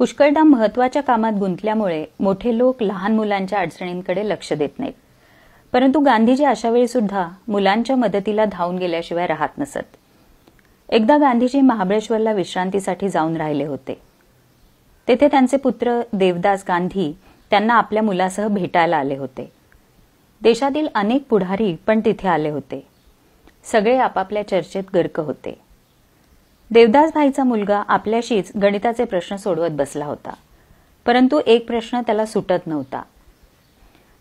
पुष्कळदा महत्त्वाच्या कामात गुंतल्यामुळे मोठे लोक लहान मुलांच्या अडचणींकडे लक्ष देत नाहीत. परंतु गांधीजी अशावेळी सुद्धा मुलांच्या मदतीला धावून गेल्याशिवाय राहत नसत. एकदा गांधीजी महाबळेश्वरला विश्रांतीसाठी जाऊन राहिले होते. तेथे त्यांचे पुत्र देवदास गांधी त्यांना आपल्या मुलासह भेटायला आले होते. देशातील अनेक पुढारी पण तिथे आले होते. सगळे आपापल्या चर्चेत गर्क होते. देवदास भाईचा मुलगा आपल्याशीच गणिताचे प्रश्न सोडवत बसला होता. परंतु एक प्रश्न त्याला सुटत नव्हता.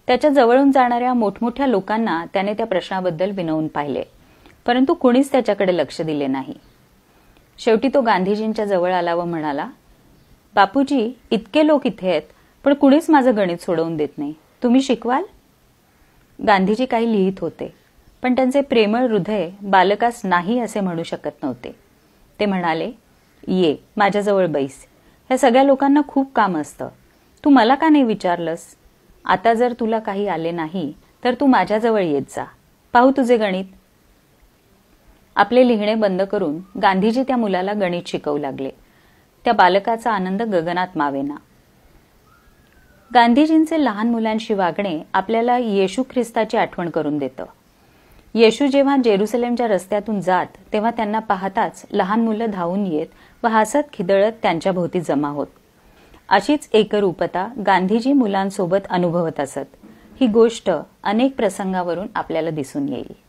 त्याच्या जवळून जाणाऱ्या मोठमोठ्या लोकांना त्याने त्या प्रश्नाबद्दल विनवून पाहिले. परंतु कुणीच त्याच्याकडे लक्ष दिले नाही. शेवटी तो गांधीजींच्या जवळ आला व म्हणाला बापूजी इतके लोक इथे आहेत पण कुणीच माझं गणित सोडवून देत नाही. तुम्ही शिकवाल? गांधीजी काही लिहित होते पण त्यांचे प्रेमळ हृदय बालकास नाही असे म्हणू शकत नव्हते. ते म्हणाले ये माझ्याजवळ बैस. ह्या सगळ्या लोकांना खूप काम असतं. तू मला का नाही विचारलंस? आता जर तुला काही आले नाही तर तू माझ्याजवळ येत जा. पाहू तुझे गणित. आपले लिहिणे बंद करून गांधीजी त्या मुलाला गणित शिकवू लागले. त्या बालकाचा आनंद गगनात मावेना. गांधीजींचे लहान मुलांशी वागणे आपल्याला येशू ख्रिस्ताची आठवण करून देतं. येशू जेव्हा जेरुसलेमच्या रस्त्यातून जात तेव्हा त्यांना पाहताच लहान मुलं धावून येत व हसत खिदळत त्यांच्या भोवती जमा होत. अशीच एकरूपता गांधीजी मुलांसोबत अनुभवत असत. ही गोष्ट अनेक प्रसंगावरून आपल्याला दिसून येईल.